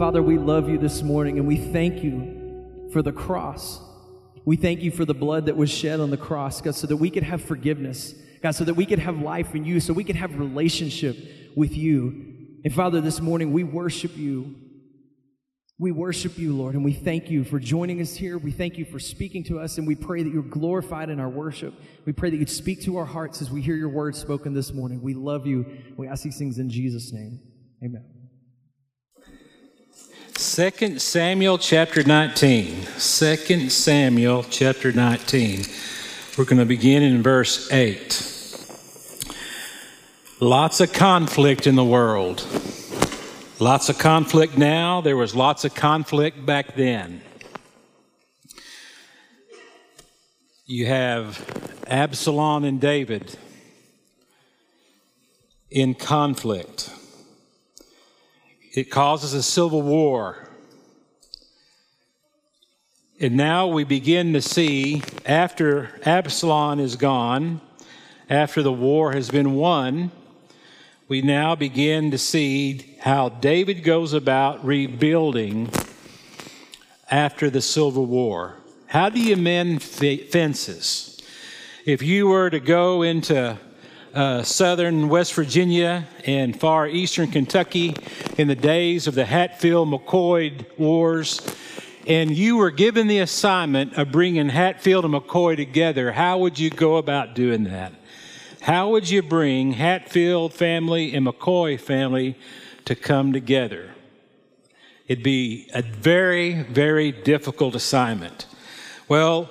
Father, we love you this morning and we thank you for the cross. We thank you for the blood that was shed on the cross, God, so that we could have forgiveness, God, so that we could have life in you, so we could have relationship with you. And Father, this morning we worship you. We worship you, Lord, and we thank you for joining us here. We thank you for speaking to us, and we pray that you're glorified in our worship. We pray that you'd speak to our hearts as we hear your words spoken this morning. We love you. We ask these things in Jesus' name. Amen. 2 Samuel chapter 19. 2 Samuel chapter 19. We're going to begin in verse 8. Lots of conflict in the world. Lots of conflict now. There was lots of conflict back then. You have Absalom and David in conflict. It causes a civil war. And now we begin to see, after Absalom is gone, after the war has been won, we now begin to see how David goes about rebuilding after the Civil War. How do you mend fences? If you were to go into uh, southern West Virginia and far eastern Kentucky in the days of the Hatfield McCoy wars, and you were given the assignment of bringing Hatfield and McCoy together, how would you go about doing that? How would you bring Hatfield family and McCoy family to come together? It'd be a very, very difficult assignment. Well,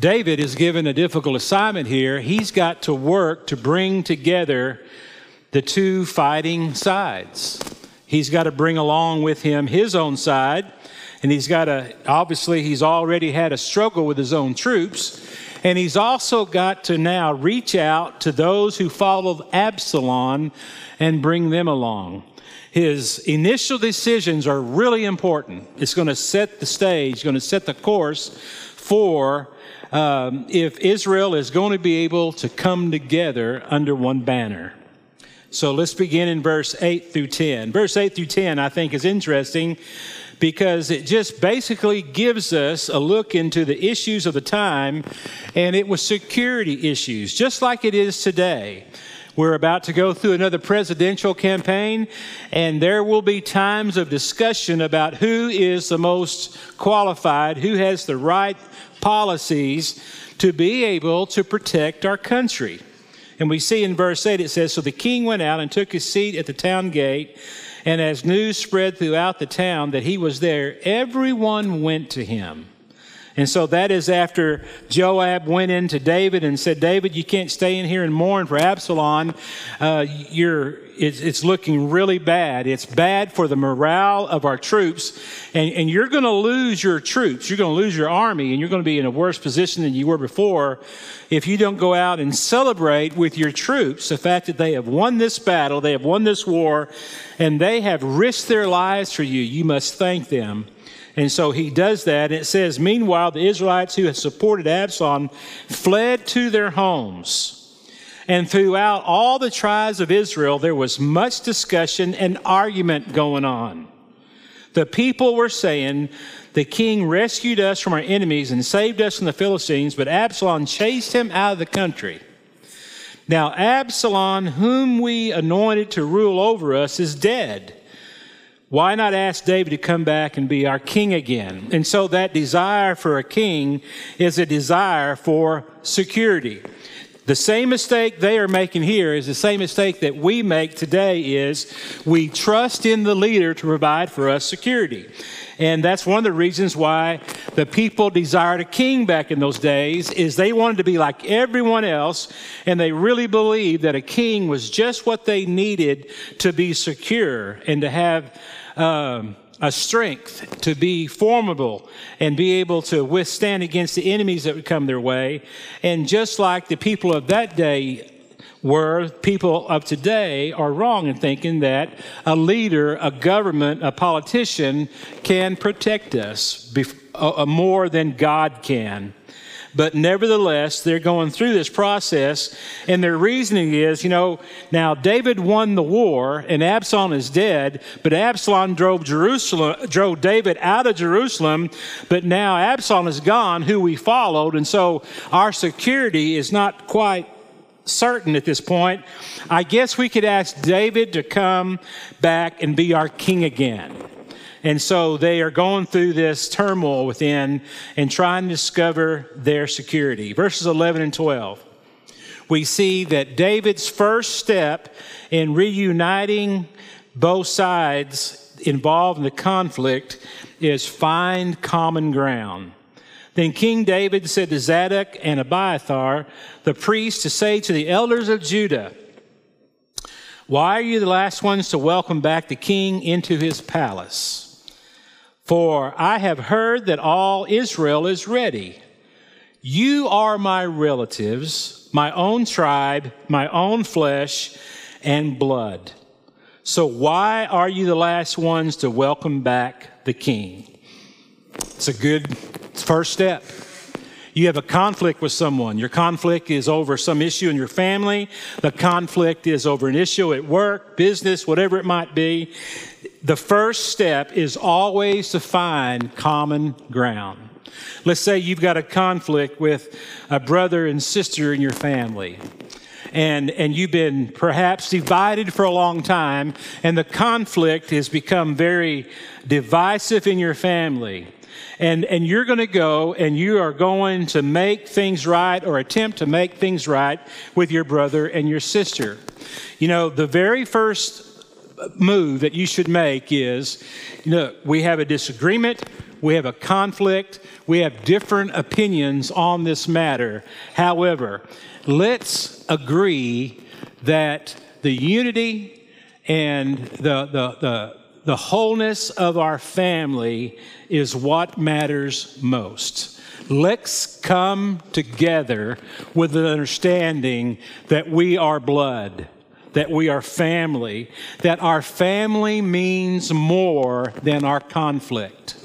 David is given a difficult assignment here. He's got to work to bring together the two fighting sides. He's got to bring along with him his own side, and he's got to, obviously, he's already had a struggle with his own troops. And he's also got to now reach out to those who followed Absalom and bring them along. His initial decisions are really important. It's going to set the stage, going to set the course for um, if Israel is going to be able to come together under one banner. So let's begin in verse 8 through 10. Verse 8 through 10, I think, is interesting because it just basically gives us a look into the issues of the time, and it was security issues, just like it is today. We're about to go through another presidential campaign, and there will be times of discussion about who is the most qualified, who has the right policies to be able to protect our country. And we see in verse 8 it says So the king went out and took his seat at the town gate. And as news spread throughout the town that he was there, everyone went to him. And so that is after Joab went into David and said, David, you can't stay in here and mourn for Absalom. Uh, you're, it's, it's, looking really bad. It's bad for the morale of our troops. And, and you're going to lose your troops. You're going to lose your army, and you're going to be in a worse position than you were before if you don't go out and celebrate with your troops the fact that they have won this battle, they have won this war, and they have risked their lives for you. You must thank them. And so he does that. And it says, Meanwhile, the Israelites who had supported Absalom fled to their homes. And throughout all the tribes of Israel, there was much discussion and argument going on. The people were saying, The king rescued us from our enemies and saved us from the Philistines, but Absalom chased him out of the country. Now, Absalom, whom we anointed to rule over us, is dead. Why not ask David to come back and be our king again? And so that desire for a king is a desire for security. The same mistake they are making here is the same mistake that we make today is we trust in the leader to provide for us security. And that's one of the reasons why the people desired a king back in those days is they wanted to be like everyone else and they really believed that a king was just what they needed to be secure and to have um, a strength to be formidable and be able to withstand against the enemies that would come their way. And just like the people of that day were, people of today are wrong in thinking that a leader, a government, a politician can protect us uh, uh, more than God can. But nevertheless, they're going through this process, and their reasoning is, you know, now David won the war, and Absalom is dead, but Absalom drove Jerusalem, drove David out of Jerusalem, but now Absalom is gone, who we followed, and so our security is not quite certain at this point. I guess we could ask David to come back and be our king again. And so they are going through this turmoil within and trying to discover their security. Verses 11 and 12. We see that David's first step in reuniting both sides involved in the conflict is find common ground. Then King David said to Zadok and Abiathar, the priests, to say to the elders of Judah, Why are you the last ones to welcome back the king into his palace? For I have heard that all Israel is ready. You are my relatives, my own tribe, my own flesh and blood. So why are you the last ones to welcome back the king? It's a good first step. You have a conflict with someone. Your conflict is over some issue in your family. The conflict is over an issue at work, business, whatever it might be the first step is always to find common ground. Let's say you've got a conflict with a brother and sister in your family. And, and you've been perhaps divided for a long time, and the conflict has become very divisive in your family. And, and you're going to go and you are going to make things right or attempt to make things right with your brother and your sister. You know, the very first move that you should make is know, we have a disagreement, we have a conflict, we have different opinions on this matter. However, let's agree that the unity and the, the, the, the wholeness of our family is what matters most. Let's come together with an understanding that we are blood that we are family, that our family means more than our conflict.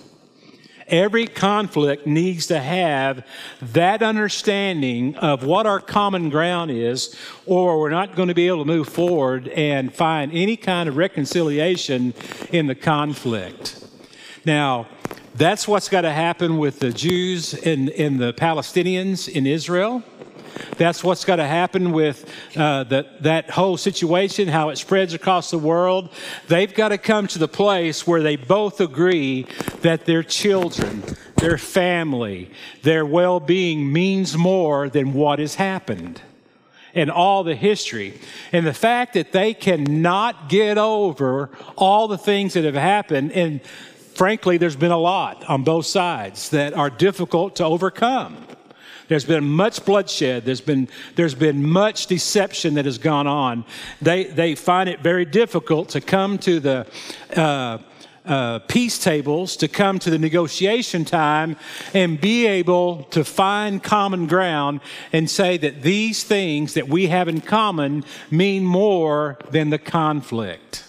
Every conflict needs to have that understanding of what our common ground is, or we're not going to be able to move forward and find any kind of reconciliation in the conflict. Now, that's what's got to happen with the Jews and, and the Palestinians in Israel. That's what's got to happen with uh, that, that whole situation, how it spreads across the world. They've got to come to the place where they both agree that their children, their family, their well being means more than what has happened and all the history. And the fact that they cannot get over all the things that have happened. And frankly, there's been a lot on both sides that are difficult to overcome. There's been much bloodshed. There's been, there's been much deception that has gone on. They, they find it very difficult to come to the uh, uh, peace tables, to come to the negotiation time and be able to find common ground and say that these things that we have in common mean more than the conflict.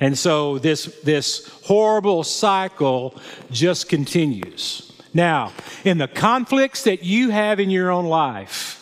And so this, this horrible cycle just continues. Now, in the conflicts that you have in your own life,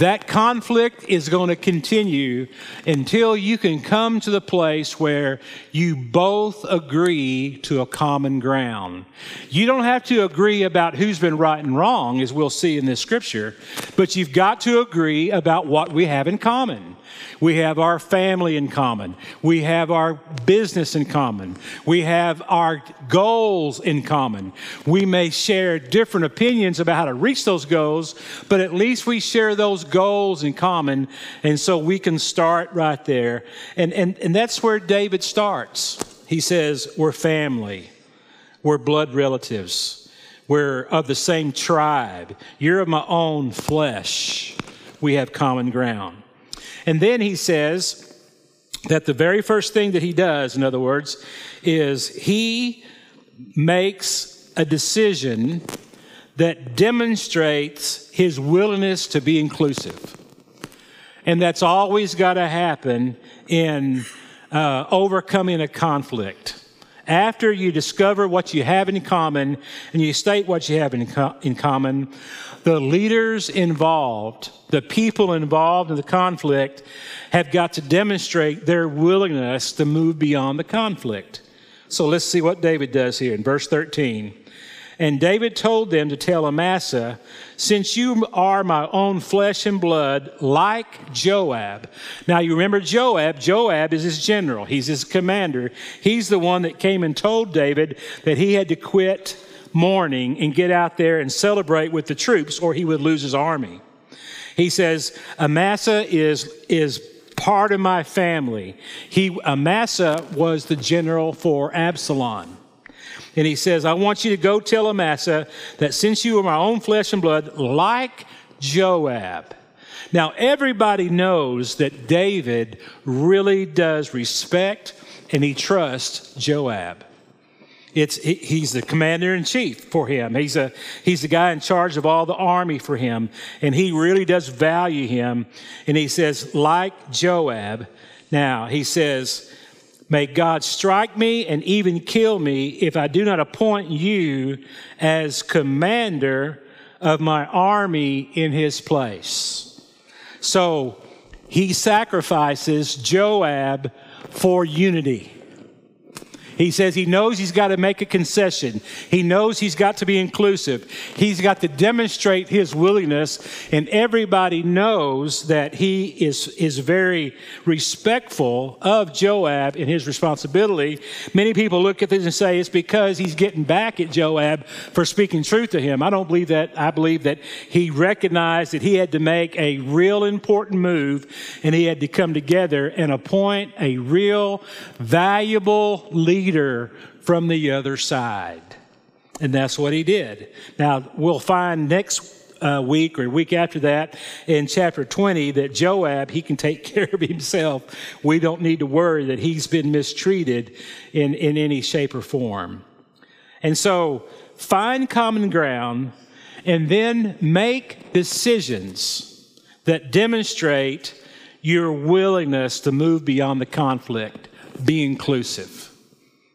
that conflict is going to continue until you can come to the place where you both agree to a common ground. You don't have to agree about who's been right and wrong, as we'll see in this scripture, but you've got to agree about what we have in common. We have our family in common. We have our business in common. We have our goals in common. We may share different opinions about how to reach those goals, but at least we share those goals in common. And so we can start right there. And, and, and that's where David starts. He says, We're family, we're blood relatives, we're of the same tribe, you're of my own flesh. We have common ground. And then he says that the very first thing that he does, in other words, is he makes a decision that demonstrates his willingness to be inclusive. And that's always got to happen in uh, overcoming a conflict. after you discover what you have in common and you state what you have in, in common, the leaders involved, the people involved in the conflict, have got to demonstrate their willingness to move beyond the conflict. So let's see what David does here in verse 13. And David told them to tell Amasa, Since you are my own flesh and blood, like Joab. Now you remember Joab. Joab is his general, he's his commander. He's the one that came and told David that he had to quit mourning and get out there and celebrate with the troops, or he would lose his army. He says, Amasa is, is part of my family. He, Amasa was the general for Absalom. And he says, I want you to go tell Amasa that since you are my own flesh and blood, like Joab. Now, everybody knows that David really does respect and he trusts Joab. It's, he's the commander in chief for him. He's, a, he's the guy in charge of all the army for him. And he really does value him. And he says, like Joab. Now, he says, May God strike me and even kill me if I do not appoint you as commander of my army in his place. So he sacrifices Joab for unity. He says he knows he's got to make a concession. He knows he's got to be inclusive. He's got to demonstrate his willingness, and everybody knows that he is, is very respectful of Joab and his responsibility. Many people look at this and say it's because he's getting back at Joab for speaking truth to him. I don't believe that. I believe that he recognized that he had to make a real important move and he had to come together and appoint a real valuable leader leader from the other side. And that's what he did. Now, we'll find next uh, week or week after that in chapter 20 that Joab, he can take care of himself. We don't need to worry that he's been mistreated in, in any shape or form. And so, find common ground and then make decisions that demonstrate your willingness to move beyond the conflict. Be inclusive.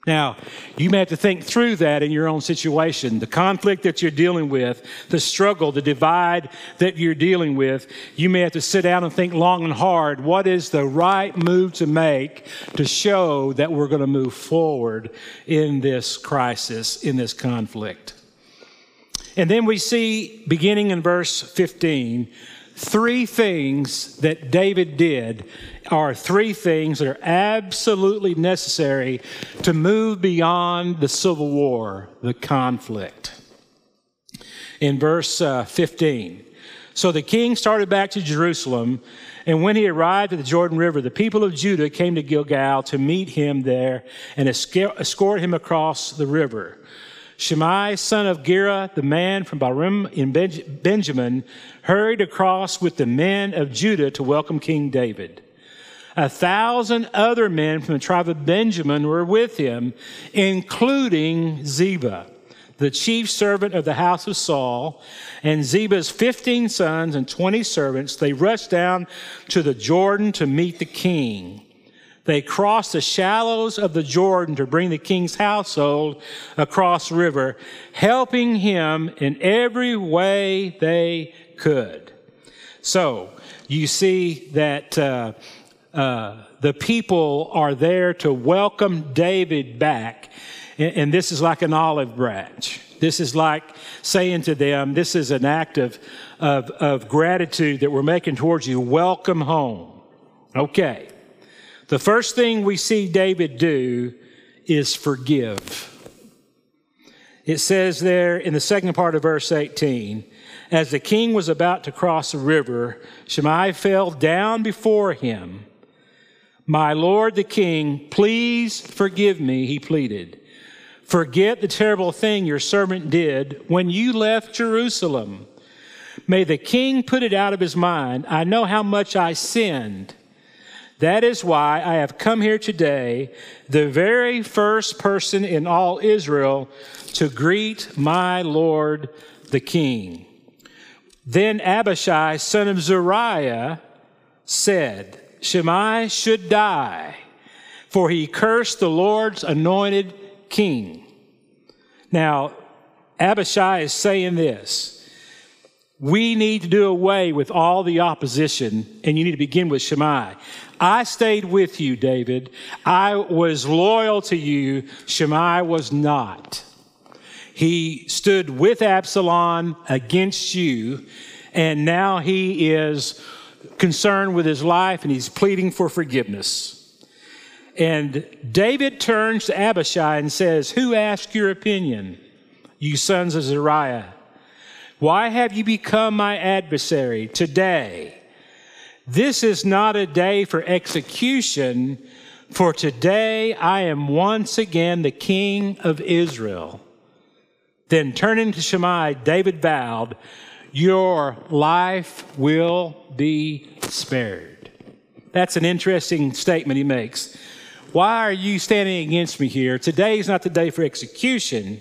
Now, you may have to think through that in your own situation. The conflict that you're dealing with, the struggle, the divide that you're dealing with, you may have to sit down and think long and hard. What is the right move to make to show that we're going to move forward in this crisis, in this conflict? And then we see, beginning in verse 15, three things that David did are three things that are absolutely necessary to move beyond the civil war, the conflict. In verse uh, 15, so the king started back to Jerusalem, and when he arrived at the Jordan River, the people of Judah came to Gilgal to meet him there and escort him across the river. Shimei, son of Gera, the man from Bahurim in Benjamin, hurried across with the men of Judah to welcome King David. A thousand other men from the tribe of Benjamin were with him, including Ziba, the chief servant of the house of Saul, and Ziba's 15 sons and 20 servants. They rushed down to the Jordan to meet the king. They crossed the shallows of the Jordan to bring the king's household across the river, helping him in every way they could. So you see that uh, uh, the people are there to welcome David back, and, and this is like an olive branch. This is like saying to them, This is an act of, of, of gratitude that we're making towards you. Welcome home. Okay. The first thing we see David do is forgive. It says there in the second part of verse 18, as the king was about to cross the river, Shimei fell down before him. My lord the king, please forgive me, he pleaded. Forget the terrible thing your servant did when you left Jerusalem. May the king put it out of his mind. I know how much I sinned. That is why I have come here today, the very first person in all Israel to greet my Lord the King. Then Abishai, son of Zeruiah, said, Shimei should die, for he cursed the Lord's anointed king. Now, Abishai is saying this we need to do away with all the opposition, and you need to begin with Shimei. I stayed with you, David. I was loyal to you. Shimei was not. He stood with Absalom against you, and now he is concerned with his life and he's pleading for forgiveness. And David turns to Abishai and says, Who asked your opinion, you sons of Zeruiah? Why have you become my adversary today? This is not a day for execution, for today I am once again the king of Israel. Then turning to Shimei, David vowed, Your life will be spared. That's an interesting statement he makes. Why are you standing against me here? Today is not the day for execution.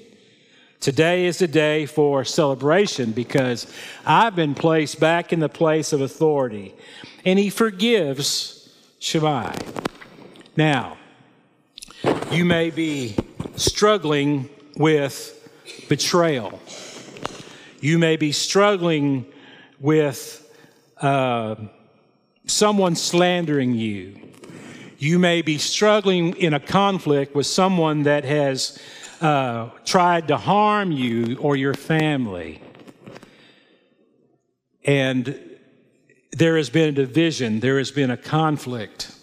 Today is the day for celebration because I've been placed back in the place of authority. And he forgives Shimei. Now, you may be struggling with betrayal. You may be struggling with uh, someone slandering you. You may be struggling in a conflict with someone that has uh, tried to harm you or your family. And there has been a division, there has been a conflict.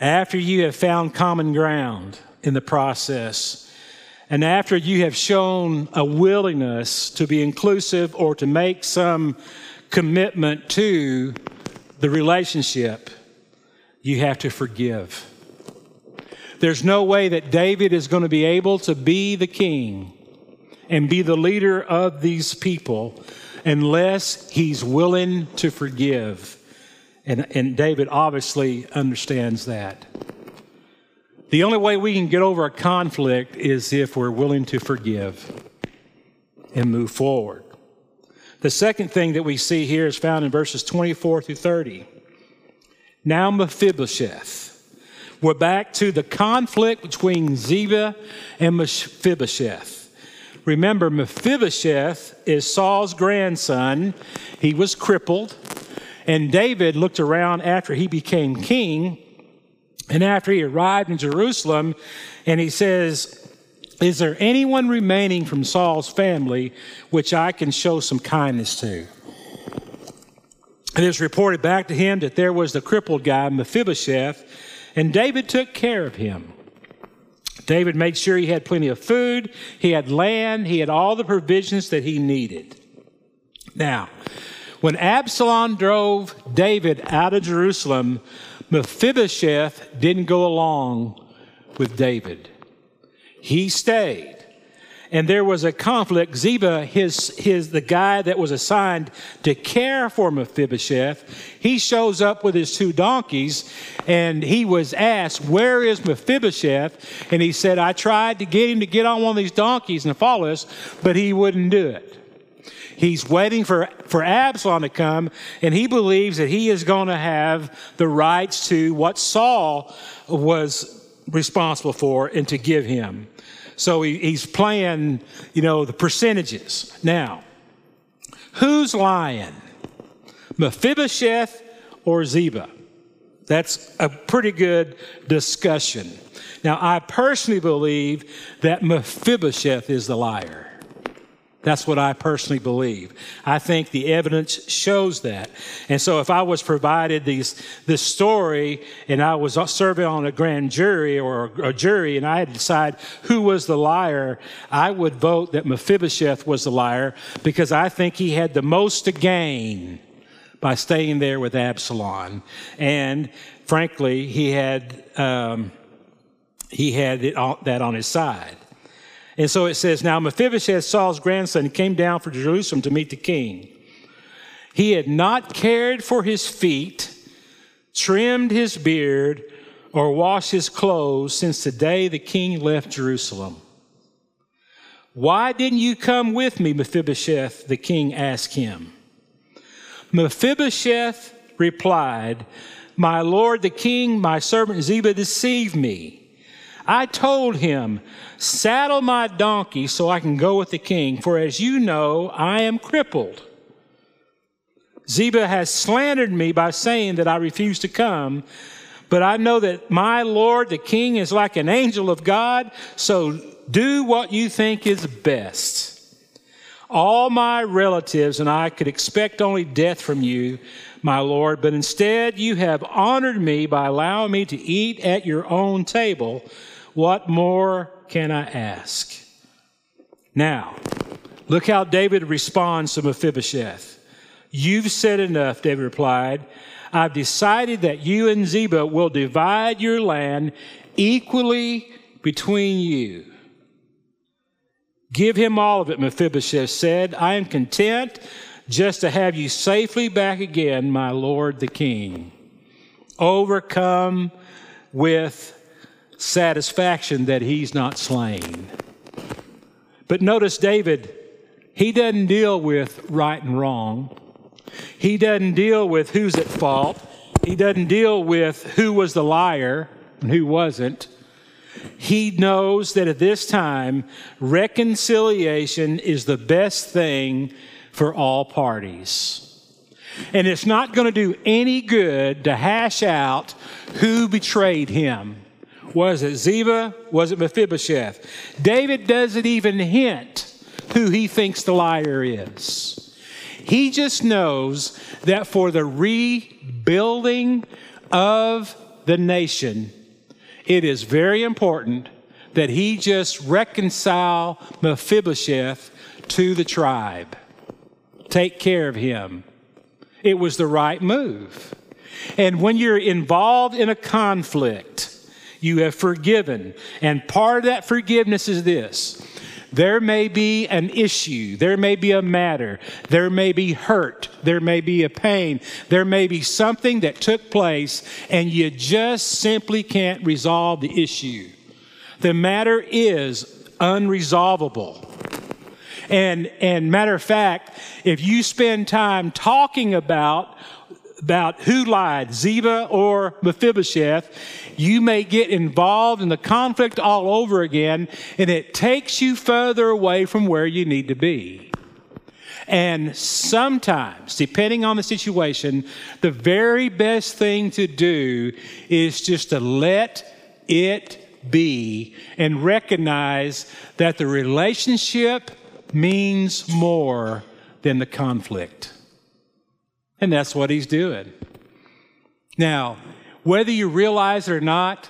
After you have found common ground in the process, and after you have shown a willingness to be inclusive or to make some commitment to the relationship, you have to forgive. There's no way that David is going to be able to be the king and be the leader of these people unless he's willing to forgive. And, and David obviously understands that. The only way we can get over a conflict is if we're willing to forgive and move forward. The second thing that we see here is found in verses 24 through 30. Now Mephibosheth we're back to the conflict between Ziba and Mephibosheth. Remember, Mephibosheth is Saul's grandson. He was crippled. And David looked around after he became king and after he arrived in Jerusalem, and he says, Is there anyone remaining from Saul's family which I can show some kindness to? It is reported back to him that there was the crippled guy, Mephibosheth, and David took care of him. David made sure he had plenty of food, he had land, he had all the provisions that he needed. Now, when Absalom drove David out of Jerusalem, Mephibosheth didn't go along with David. He stayed and there was a conflict. Ziba, his, his, the guy that was assigned to care for Mephibosheth, he shows up with his two donkeys and he was asked, Where is Mephibosheth? And he said, I tried to get him to get on one of these donkeys and follow us, but he wouldn't do it. He's waiting for, for Absalom to come, and he believes that he is going to have the rights to what Saul was responsible for and to give him. So he, he's playing, you know, the percentages. Now, who's lying? Mephibosheth or Ziba? That's a pretty good discussion. Now, I personally believe that Mephibosheth is the liar. That's what I personally believe. I think the evidence shows that. And so if I was provided these, this story and I was serving on a grand jury or a jury and I had to decide who was the liar, I would vote that Mephibosheth was the liar because I think he had the most to gain by staying there with Absalom. And frankly, he had, um, he had that on his side. And so it says, Now Mephibosheth, Saul's grandson, came down from Jerusalem to meet the king. He had not cared for his feet, trimmed his beard, or washed his clothes since the day the king left Jerusalem. Why didn't you come with me, Mephibosheth? The king asked him. Mephibosheth replied, My lord the king, my servant Ziba deceived me I told him, Saddle my donkey so I can go with the king, for as you know, I am crippled. Ziba has slandered me by saying that I refuse to come, but I know that my Lord, the king, is like an angel of God, so do what you think is best. All my relatives and I could expect only death from you, my Lord, but instead you have honored me by allowing me to eat at your own table. What more can I ask? Now, look how David responds to Mephibosheth. You've said enough, David replied. I've decided that you and Ziba will divide your land equally between you. Give him all of it, Mephibosheth said. I am content just to have you safely back again, my lord the king. Overcome with satisfaction that he's not slain. But notice David, he doesn't deal with right and wrong. He doesn't deal with who's at fault. He doesn't deal with who was the liar and who wasn't. He knows that at this time, reconciliation is the best thing for all parties. And it's not going to do any good to hash out who betrayed him. Was it Ziba? Was it Mephibosheth? David doesn't even hint who he thinks the liar is. He just knows that for the rebuilding of the nation, it is very important that he just reconcile Mephibosheth to the tribe. Take care of him. It was the right move. And when you're involved in a conflict, you have forgiven. And part of that forgiveness is this there may be an issue, there may be a matter, there may be hurt, there may be a pain, there may be something that took place, and you just simply can't resolve the issue. The matter is unresolvable. And, and matter of fact, if you spend time talking about about who lied, Ziba or Mephibosheth, you may get involved in the conflict all over again, and it takes you further away from where you need to be. And sometimes, depending on the situation, the very best thing to do is just to let it be and recognize that the relationship means more than the conflict. And that's what he's doing. Now, whether you realize it or not,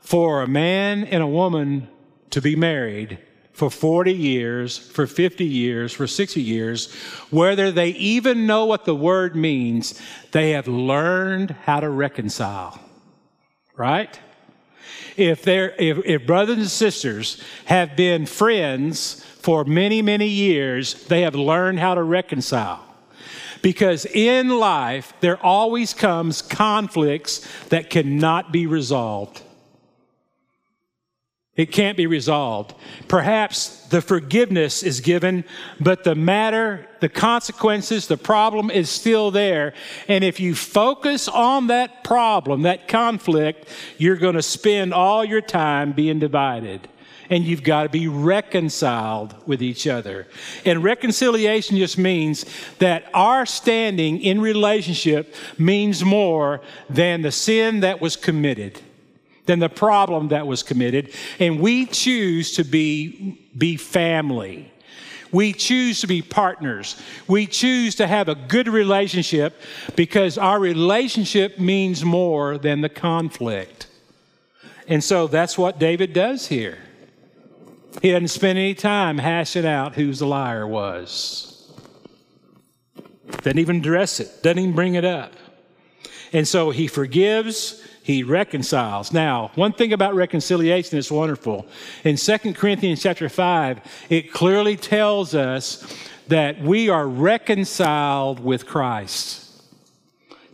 for a man and a woman to be married for 40 years, for 50 years, for 60 years, whether they even know what the word means, they have learned how to reconcile. Right? If, if, if brothers and sisters have been friends for many, many years, they have learned how to reconcile. Because in life, there always comes conflicts that cannot be resolved. It can't be resolved. Perhaps the forgiveness is given, but the matter, the consequences, the problem is still there. And if you focus on that problem, that conflict, you're going to spend all your time being divided and you've got to be reconciled with each other. And reconciliation just means that our standing in relationship means more than the sin that was committed, than the problem that was committed. And we choose to be, be family. We choose to be partners. We choose to have a good relationship because our relationship means more than the conflict. And so that's what David does here. He doesn't spend any time hashing out whose the liar was. Doesn't even address it, doesn't even bring it up. And so he forgives, he reconciles. Now, one thing about reconciliation is wonderful. In 2 Corinthians chapter 5, it clearly tells us that we are reconciled with Christ.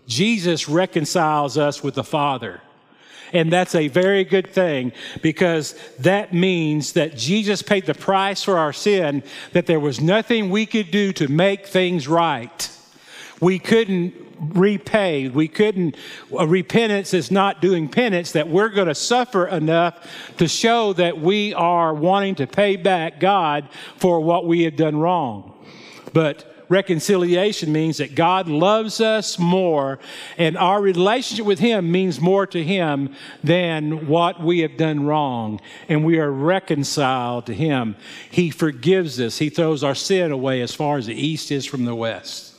Jesus reconciles us with the Father. And that's a very good thing because that means that Jesus paid the price for our sin, that there was nothing we could do to make things right. We couldn't repay. We couldn't, repentance is not doing penance, that we're going to suffer enough to show that we are wanting to pay back God for what we have done wrong. But reconciliation means that God loves us more, and our relationship with Him means more to Him than what we have done wrong. And we are reconciled to Him. He forgives us, He throws our sin away as far as the east is from the west.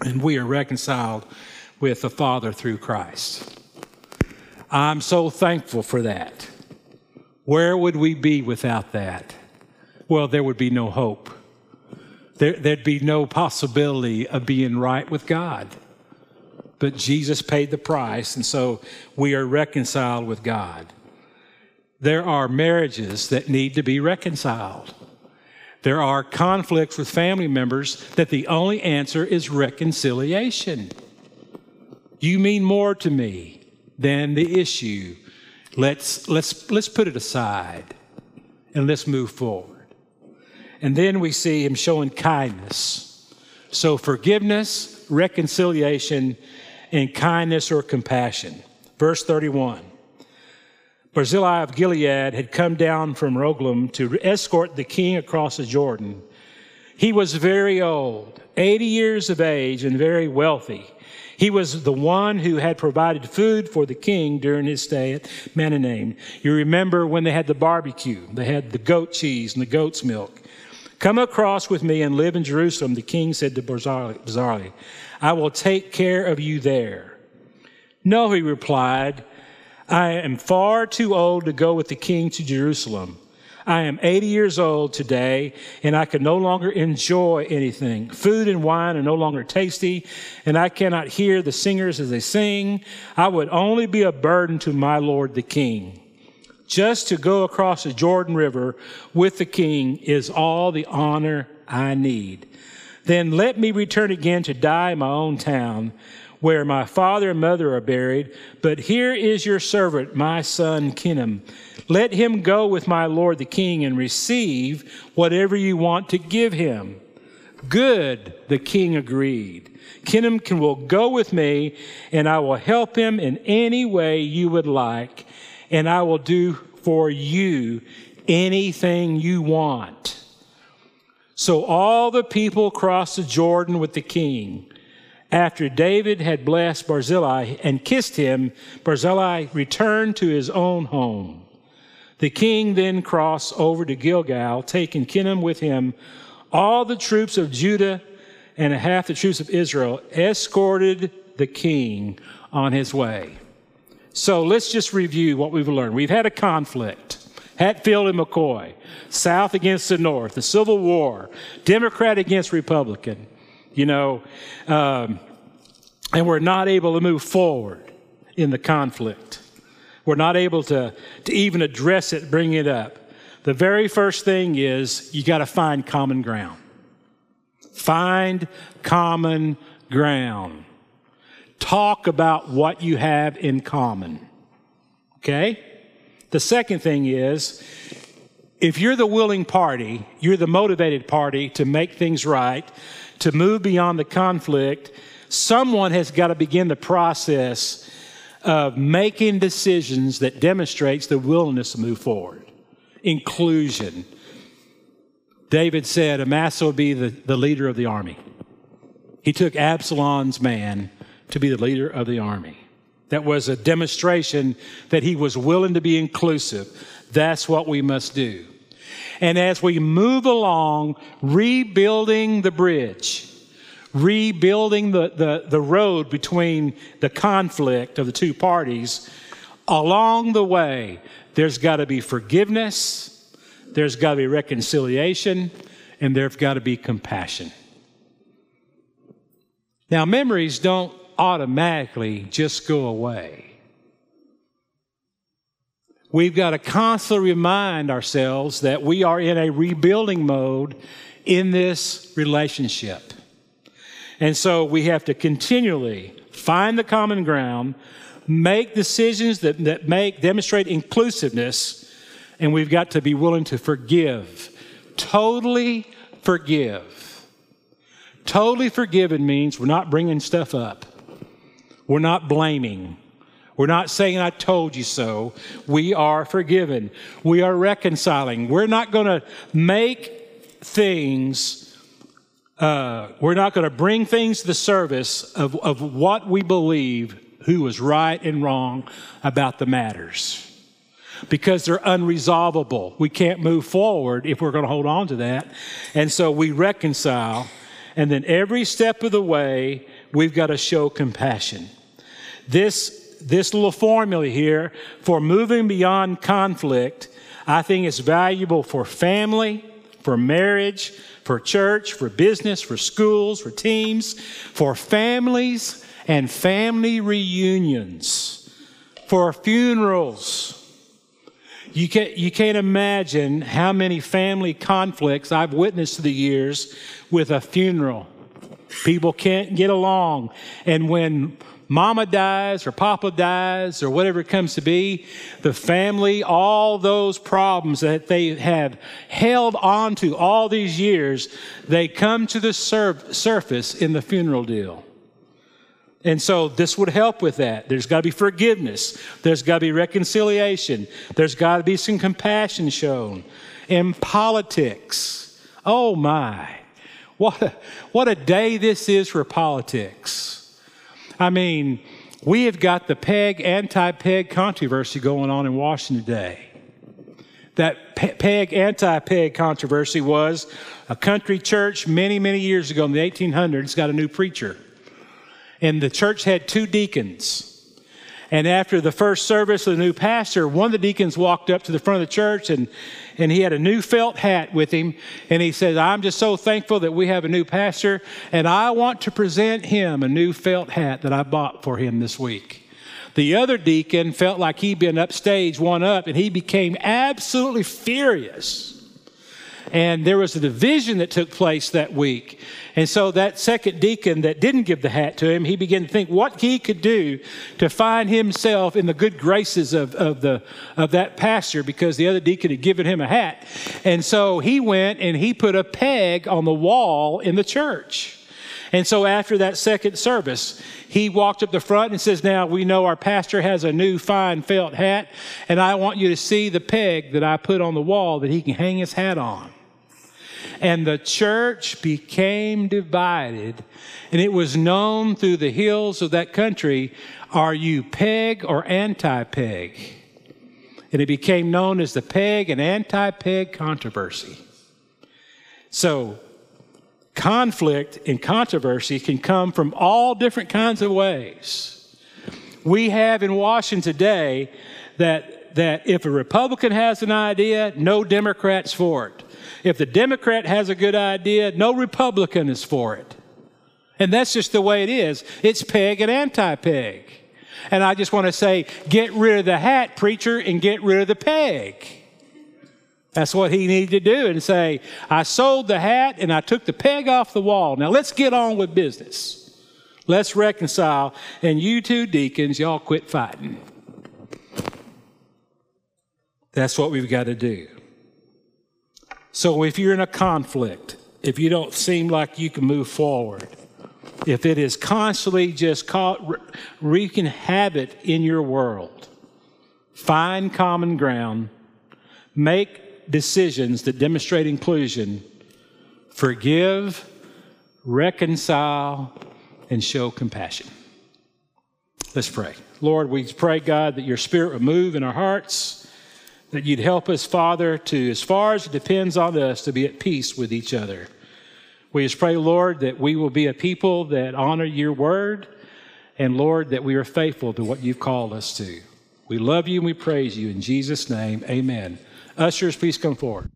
And we are reconciled with the Father through Christ. I'm so thankful for that. Where would we be without that? Well, there would be no hope there, there'd be no possibility of being right with God. But Jesus paid the price, and so we are reconciled with God. There are marriages that need to be reconciled. There are conflicts with family members that the only answer is reconciliation. You mean more to me than the issue. Let's, let's, let's put it aside and let's move forward. And then we see him showing kindness. So forgiveness, reconciliation, and kindness or compassion. Verse 31. Barzillai of Gilead had come down from Rogelim to escort the king across the Jordan. He was very old, 80 years of age, and very wealthy. He was the one who had provided food for the king during his stay at Mahanaim. You remember when they had the barbecue, they had the goat cheese and the goat's milk. Come across with me and live in Jerusalem, the king said to Barzillai. I will take care of you there. No, he replied, I am far too old to go with the king to Jerusalem. I am 80 years old today, and I can no longer enjoy anything. Food and wine are no longer tasty, and I cannot hear the singers as they sing. I would only be a burden to my Lord the king. Just to go across the Jordan River with the king is all the honor I need. Then let me return again to die in my own town where my father and mother are buried. But here is your servant, my son Kinnam. Let him go with my lord the king and receive whatever you want to give him. Good, the king agreed. Kinnam can, will go with me, and I will help him in any way you would like and I will do for you anything you want. So all the people crossed the Jordan with the king. After David had blessed Barzillai and kissed him, Barzillai returned to his own home. The king then crossed over to Gilgal, taking Kinnam with him. All the troops of Judah and half the troops of Israel escorted the king on his way. So let's just review what we've learned. We've had a conflict. Hatfield and McCoy, South against the North, the Civil War, Democrat against Republican, you know, um, and we're not able to move forward in the conflict. We're not able to, to even address it, bring it up. The very first thing is you got to find common ground. Find common ground. Talk about what you have in common. Okay? The second thing is if you're the willing party, you're the motivated party to make things right, to move beyond the conflict, someone has got to begin the process of making decisions that demonstrates the willingness to move forward. Inclusion. David said Amasa would be the, the leader of the army. He took Absalom's man to be the leader of the army. That was a demonstration that he was willing to be inclusive. That's what we must do. And as we move along, rebuilding the bridge, rebuilding the, the, the road between the conflict of the two parties, along the way, there's got to be forgiveness, there's got to be reconciliation, and there's got to be compassion. Now, memories don't automatically just go away. We've got to constantly remind ourselves that we are in a rebuilding mode in this relationship. And so we have to continually find the common ground, make decisions that, that make, demonstrate inclusiveness, and we've got to be willing to forgive. Totally forgive Totally forgiven means we're not bringing stuff up, we're not blaming. We're not saying, I told you so. We are forgiven. We are reconciling. We're not going to make things, uh, we're not going to bring things to the service of, of what we believe who was right and wrong about the matters because they're unresolvable. We can't move forward if we're going to hold on to that. And so we reconcile. And then every step of the way, we've got to show compassion. This, this little formula here for moving beyond conflict, I think is valuable for family, for marriage, for church, for business, for schools, for teams, for families and family reunions, for funerals you can't, you can't imagine how many family conflicts I've witnessed through the years with a funeral. People can't get along. And when mama dies or papa dies or whatever it comes to be, the family, all those problems that they have held on to all these years, they come to the sur- surface in the funeral deal. And so this would help with that. There's got to be forgiveness. There's got to be reconciliation. There's got to be some compassion shown. In politics, oh my, what a, what a day this is for politics. I mean, we have got the PEG, anti PEG controversy going on in Washington today. That PEG, anti PEG controversy was a country church many, many years ago in the 1800s got a new preacher and the church had two deacons. And after the first service of the new pastor, one of the deacons walked up to the front of the church and, and he had a new felt hat with him. And he said, I'm just so thankful that we have a new pastor, and I want to present him a new felt hat that I bought for him this week. The other deacon felt like he'd been upstage, one up, and he became absolutely furious. And there was a division that took place that week. And so that second deacon that didn't give the hat to him, he began to think what he could do to find himself in the good graces of, of, the, of that pastor because the other deacon had given him a hat. And so he went and he put a peg on the wall in the church. And so after that second service, he walked up the front and says, Now we know our pastor has a new fine felt hat, and I want you to see the peg that I put on the wall that he can hang his hat on and the church became divided. And it was known through the hills of that country are you peg or anti peg? And it became known as the peg and anti peg controversy. So, conflict and controversy can come from all different kinds of ways. We have in Washington today that, that if a Republican has an idea, no Democrats for it. If the Democrat has a good idea, no Republican is for it. And that's just the way it is. It's peg and anti peg. And I just want to say, get rid of the hat, preacher, and get rid of the peg. That's what he needed to do and say, I sold the hat and I took the peg off the wall. Now let's get on with business. Let's reconcile. And you two deacons, y'all quit fighting. That's what we've got to do. So if you're in a conflict, if you don't seem like you can move forward, if it is constantly just caught, wreaking havoc in your world, find common ground, make decisions that demonstrate inclusion, forgive, reconcile, and show compassion. Let's pray. Lord, we pray, God, that your spirit would move in our hearts that you'd help us, Father, to, as far as it depends on us, to be at peace with each other. We just pray, Lord, that we will be a people that honor your word, and Lord, that we are faithful to what you've called us to. We love you and we praise you. In Jesus' name, amen. Ushers, please come forward.